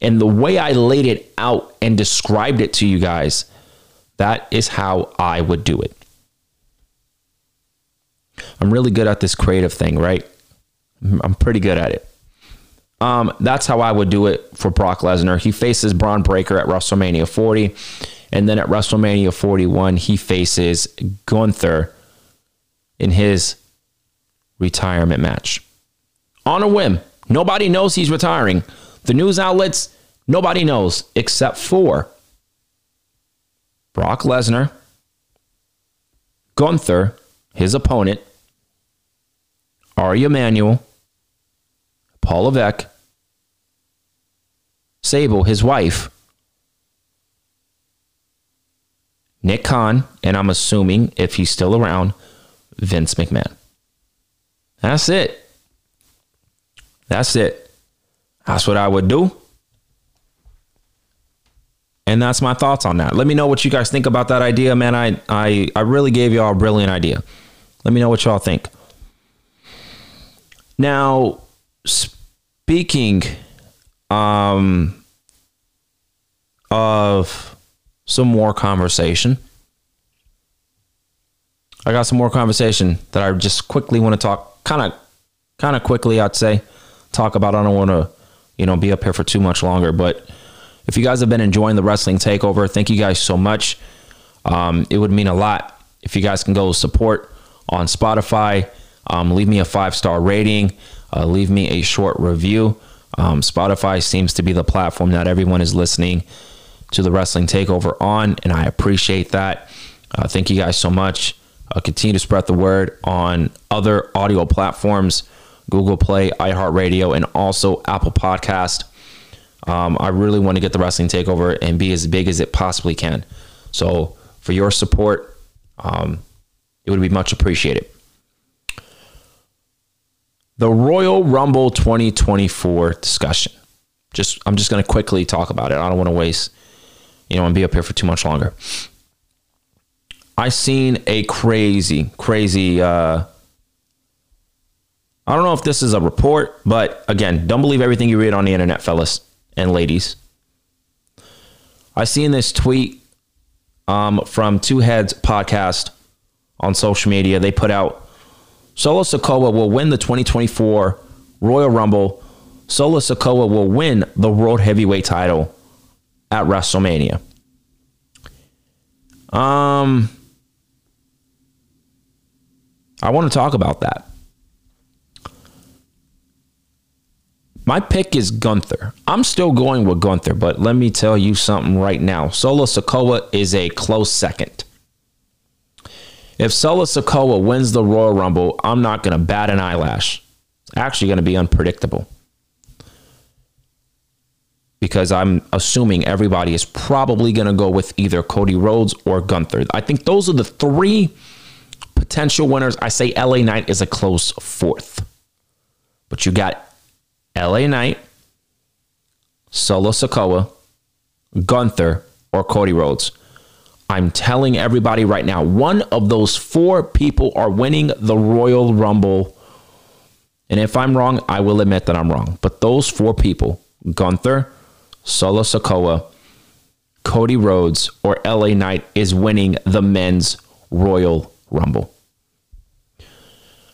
And the way I laid it out and described it to you guys, that is how I would do it. I'm really good at this creative thing, right? I'm pretty good at it. Um, that's how I would do it for Brock Lesnar. He faces Bron Breakker at WrestleMania 40. And then at WrestleMania 41, he faces Gunther in his retirement match. On a whim. Nobody knows he's retiring. The news outlets, nobody knows except for Brock Lesnar, Gunther, his opponent, Ari Emanuel, Paul Levesque, Sable, his wife, Nick Khan, and I'm assuming if he's still around, Vince McMahon. That's it. That's it. That's what I would do. And that's my thoughts on that. Let me know what you guys think about that idea, man. I I, I really gave y'all a brilliant idea. Let me know what y'all think. Now, speaking um, of some more conversation, I got some more conversation that I just quickly want to talk, kind of, kind of quickly, I'd say, talk about. I don't want to, you know, be up here for too much longer. But if you guys have been enjoying the wrestling takeover, thank you guys so much. Um, it would mean a lot if you guys can go support on Spotify. Um, leave me a five star rating uh, leave me a short review. Um, Spotify seems to be the platform that everyone is listening to the Wrestling Takeover on, and I appreciate that. Uh, thank you guys so much. Uh, continue to spread the word on other audio platforms. Google Play, iHeartRadio, and also Apple Podcast. Um, I really want to get the wrestling takeover and be as big as it possibly can. So for your support, um, it would be much appreciated. The Royal Rumble 2024 discussion. Just I'm just going to quickly talk about it. I don't want to waste, you know, and be up here for too much longer. I seen a crazy, crazy. Uh, I don't know if this is a report, but again, don't believe everything you read on the internet, fellas and ladies. I seen this tweet um, from Two Heads podcast on social media. They put out Solo Sikoa will win the 2024 Royal Rumble. Solo Sikoa will win the World Heavyweight title at WrestleMania. Um, I want to talk about that. My pick is Gunther. I'm still going with Gunther, but let me tell you something right now. Solo Sikoa is a close second. If Solo Sikoa wins the Royal Rumble, I'm not going to bat an eyelash. It's actually going to be unpredictable. Because I'm assuming everybody is probably going to go with either Cody Rhodes or Gunther. I think those are the three potential winners. I say LA Knight is a close fourth. But you got LA Knight, Solo Sikoa, Gunther, or Cody Rhodes. I'm telling everybody right now, one of those four people are winning the Royal Rumble. And if I'm wrong, I will admit that I'm wrong. But those four people, Gunther, Solo Sikoa, Cody Rhodes, or LA Knight, is winning the men's Royal Rumble.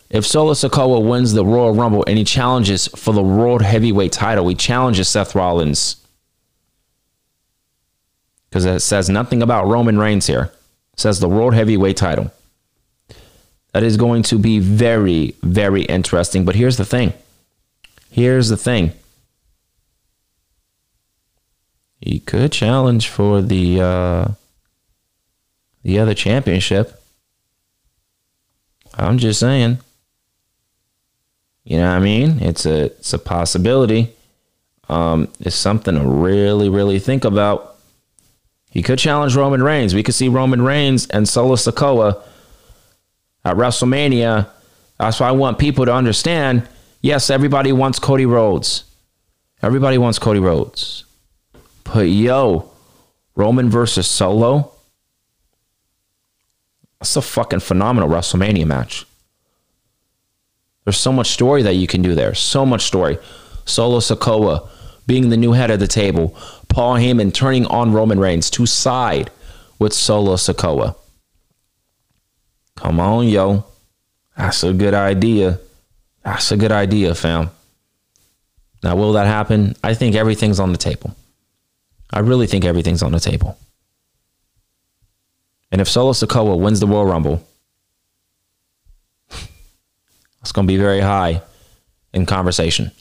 If Solo Sikoa wins the Royal Rumble and he challenges for the World Heavyweight title, he challenges Seth Rollins because it says nothing about Roman Reigns here. It says the World Heavyweight title. That is going to be very, very interesting. But here's the thing. Here's the thing. He could challenge for the uh, the other championship. I'm just saying. You know what I mean? It's a it's a possibility. Um, it's something to really, really think about. He could challenge Roman Reigns. We could see Roman Reigns and Solo Sikoa at WrestleMania. That's why I want people to understand. Yes, everybody wants Cody Rhodes. Everybody wants Cody Rhodes. But yo, Roman versus Solo. That's a fucking phenomenal WrestleMania match. There's so much story that you can do there. So much story. Solo Sikoa being the new head of the table. Paul Heyman turning on Roman Reigns to side with Solo Sikoa. Come on, yo. That's a good idea. That's a good idea, fam. Now, will that happen? I think everything's on the table. I really think everything's on the table. And if Solo Sikoa wins the Royal Rumble, it's going to be very high in conversation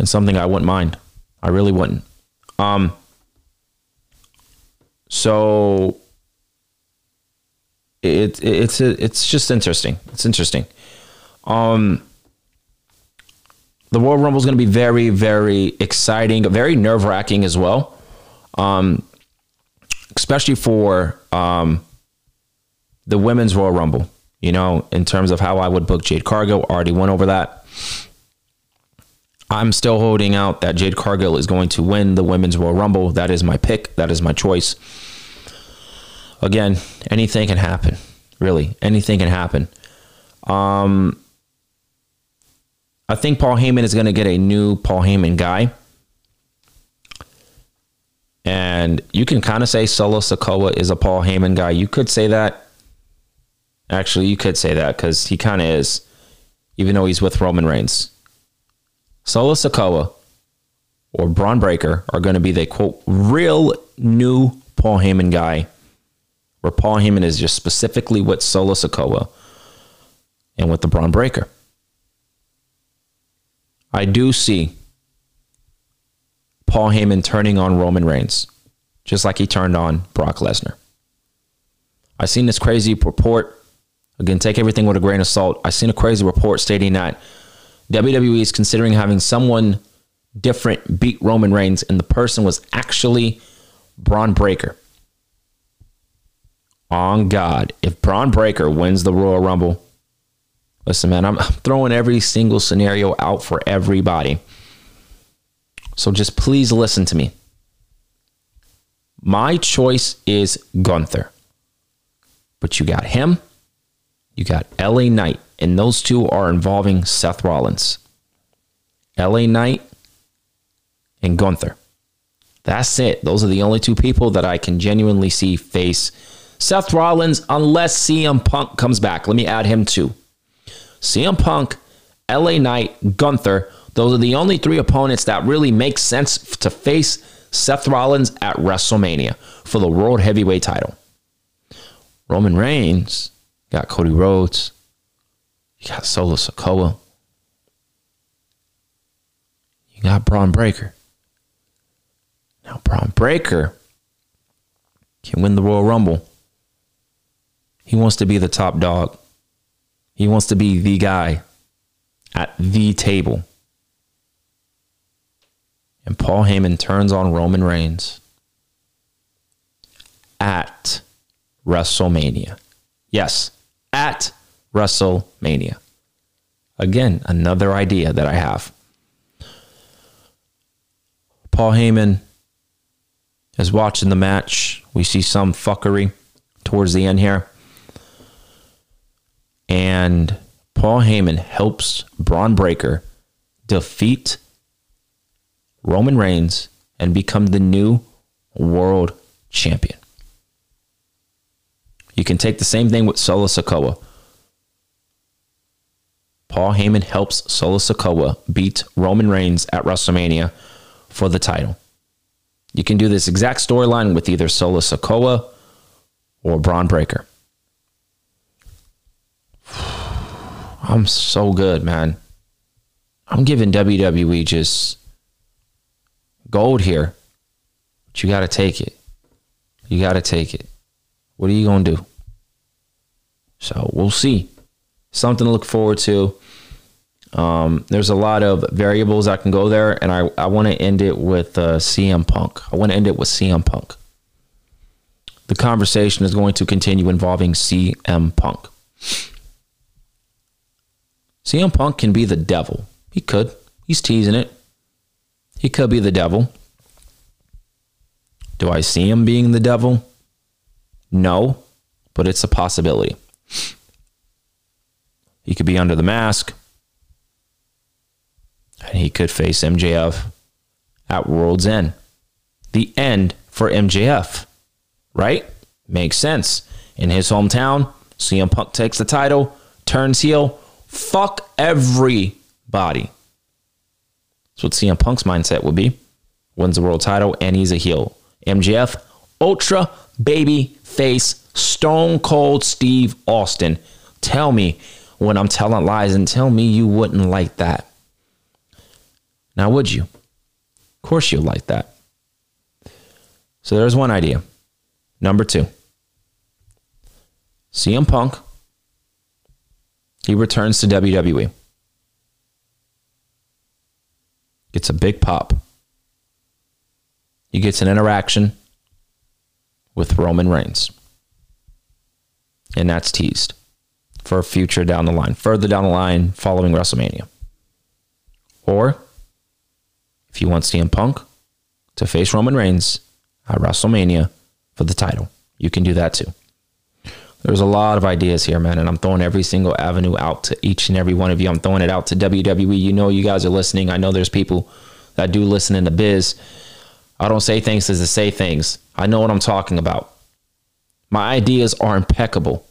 and something I wouldn't mind. I really wouldn't. Um, so it, it it's it's just interesting. It's interesting. Um, the Royal Rumble is going to be very very exciting, very nerve wracking as well. Um, especially for um, the women's Royal Rumble. You know, in terms of how I would book Jade Cargill, already went over that. I'm still holding out that Jade Cargill is going to win the Women's Royal Rumble. That is my pick. That is my choice. Again, anything can happen. Really, anything can happen. Um, I think Paul Heyman is going to get a new Paul Heyman guy. And you can kind of say Solo Sikoa is a Paul Heyman guy. You could say that. Actually, you could say that because he kind of is, even though he's with Roman Reigns. Solo Sikoa or Bron Breakker are going to be the quote real new Paul Heyman guy, where Paul Heyman is just specifically with Solo Sikoa and with the Bron Breakker. I do see Paul Heyman turning on Roman Reigns, just like he turned on Brock Lesnar. I seen this crazy report. Again, take everything with a grain of salt. I seen a crazy report stating that WWE is considering having someone different beat Roman Reigns, and the person was actually Bron Breakker. On God, if Bron Breakker wins the Royal Rumble, listen, man, I'm throwing every single scenario out for everybody. So just please listen to me. My choice is Gunther. But you got him, you got LA Knight, and those two are involving Seth Rollins. LA Knight and Gunther. That's it. Those are the only two people that I can genuinely see face Seth Rollins unless CM Punk comes back. Let me add him too. CM Punk, LA Knight, Gunther. Those are the only three opponents that really make sense to face Seth Rollins at WrestleMania for the World Heavyweight title. Roman Reigns, got Cody Rhodes, you got Solo Sikoa, you got Bron Breakker. Now, Bron Breakker can win the Royal Rumble. He wants to be the top dog. He wants to be the guy at the table. And Paul Heyman turns on Roman Reigns at WrestleMania. Yes, at WrestleMania. Again, another idea that I have. Paul Heyman is watching the match. We see some fuckery towards the end here. And Paul Heyman helps Bron Breakker defeat Roman Reigns and become the new world champion. You can take the same thing with Solo Sikoa. Paul Heyman helps Solo Sikoa beat Roman Reigns at WrestleMania for the title. You can do this exact storyline with either Solo Sikoa or Bron Breakker. I'm so good, man. I'm giving WWE just gold here. But you got to take it. You got to take it. What are you going to do? So we'll see. Something to look forward to. Um, there's a lot of variables that can go there, and I, I want to end it with uh, CM Punk. I want to end it with CM Punk. The conversation is going to continue involving CM Punk. CM Punk can be the devil. He could. He's teasing it. He could be the devil. Do I see him being the devil? No, but it's a possibility. He could be under the mask, and he could face MJF at World's End. The end for MJF, right? Makes sense. In his hometown, CM Punk takes the title, turns heel, fuck everybody. That's what CM Punk's mindset would be. Wins the world title, and he's a heel. MJF, ultra baby face, stone cold Steve Austin. Tell me when I'm telling lies and tell me you wouldn't like that. Now, would you? Of course, you'll like that. So there's one idea. Number two CM Punk, he returns to WWE. Gets a big pop. He gets an interaction with Roman Reigns. And that's teased for a future down the line, further down the line following WrestleMania. Or if you want CM Punk to face Roman Reigns at WrestleMania for the title, you can do that too. There's a lot of ideas here, man, and I'm throwing every single avenue out to each and every one of you. I'm throwing it out to WWE. You know, you guys are listening. I know there's people that do listen in the biz. I don't say things as to say things. I know what I'm talking about. My ideas are impeccable.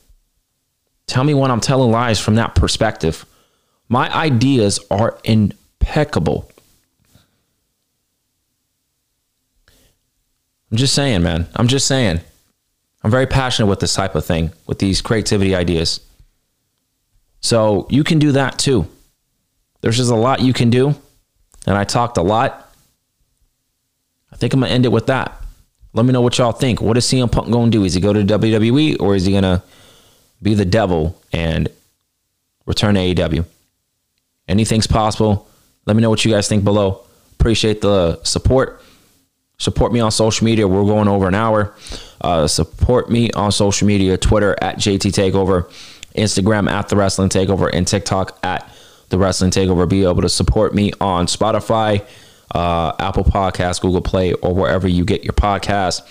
Tell me when I'm telling lies from that perspective. My ideas are impeccable. I'm just saying, man. I'm just saying. I'm very passionate with this type of thing, with these creativity ideas. So you can do that too. There's just a lot you can do. And I talked a lot. Think I'm to end it with that. Let me know what y'all think. What is CM Punk to do? Is he go to WWE or is he to be the devil and return to AEW? Anything's possible. Let me know what you guys think below. Appreciate the support. Support me on social media. We're going over an hour. Uh, support me on social media Twitter at JT Takeover, Instagram at The Wrestling Takeover, and TikTok at The Wrestling Takeover. Be able to support me on Spotify, uh, Apple Podcasts, Google Play, or wherever you get your podcasts.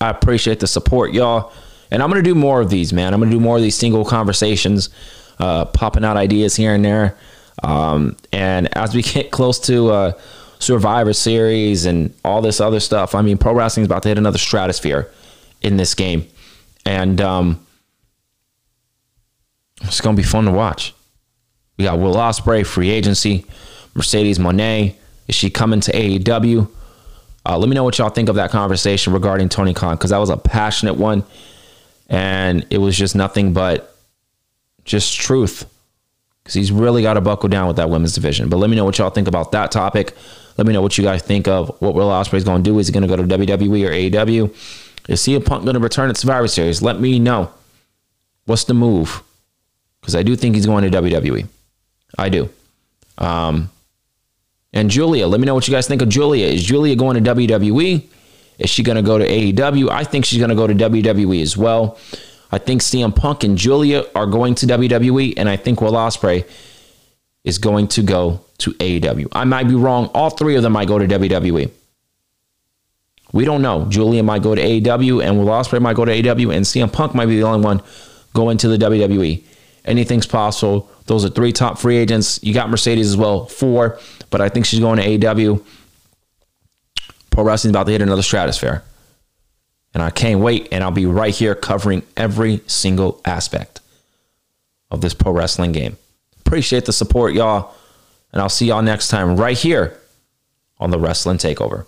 I appreciate the support, y'all. And I'm going to do more of these, man. I'm going to do more of these single conversations, uh, popping out ideas here and there. Um, and as we get close to uh, Survivor Series and all this other stuff, I mean, pro wrestling is about to hit another stratosphere in this game. And um, it's going to be fun to watch. We got Will Ospreay, free agency, Mercedes Moné. Is she coming to AEW? Uh, let me know what y'all think of that conversation regarding Tony Khan because that was a passionate one, and it was just nothing but just truth because he's really got to buckle down with that women's division. But let me know what y'all think about that topic. Let me know what you guys think of what Will Ospreay is going to do. Is he going to go to WWE or AEW? Is CM Punk going to return at Survivor Series? Let me know. What's the move? Because I do think he's going to WWE. I do. Um, and Giulia, let me know what you guys think of Giulia. Is Giulia going to WWE? Is she going to go to AEW? I think she's going to go to WWE as well. I think CM Punk and Giulia are going to WWE, and I think Will Ospreay is going to go to AEW. I might be wrong. All three of them might go to WWE. We don't know. Giulia might go to AEW, and Will Ospreay might go to AEW, and CM Punk might be the only one going to the WWE. Anything's possible. Those are three top free agents. You got Mercedes as well, four, but I think she's going to AW. Pro wrestling's about to hit another stratosphere. And I can't wait, and I'll be right here covering every single aspect of this pro wrestling game. Appreciate the support, y'all. And I'll see y'all next time right here on the Wrestling Takeover.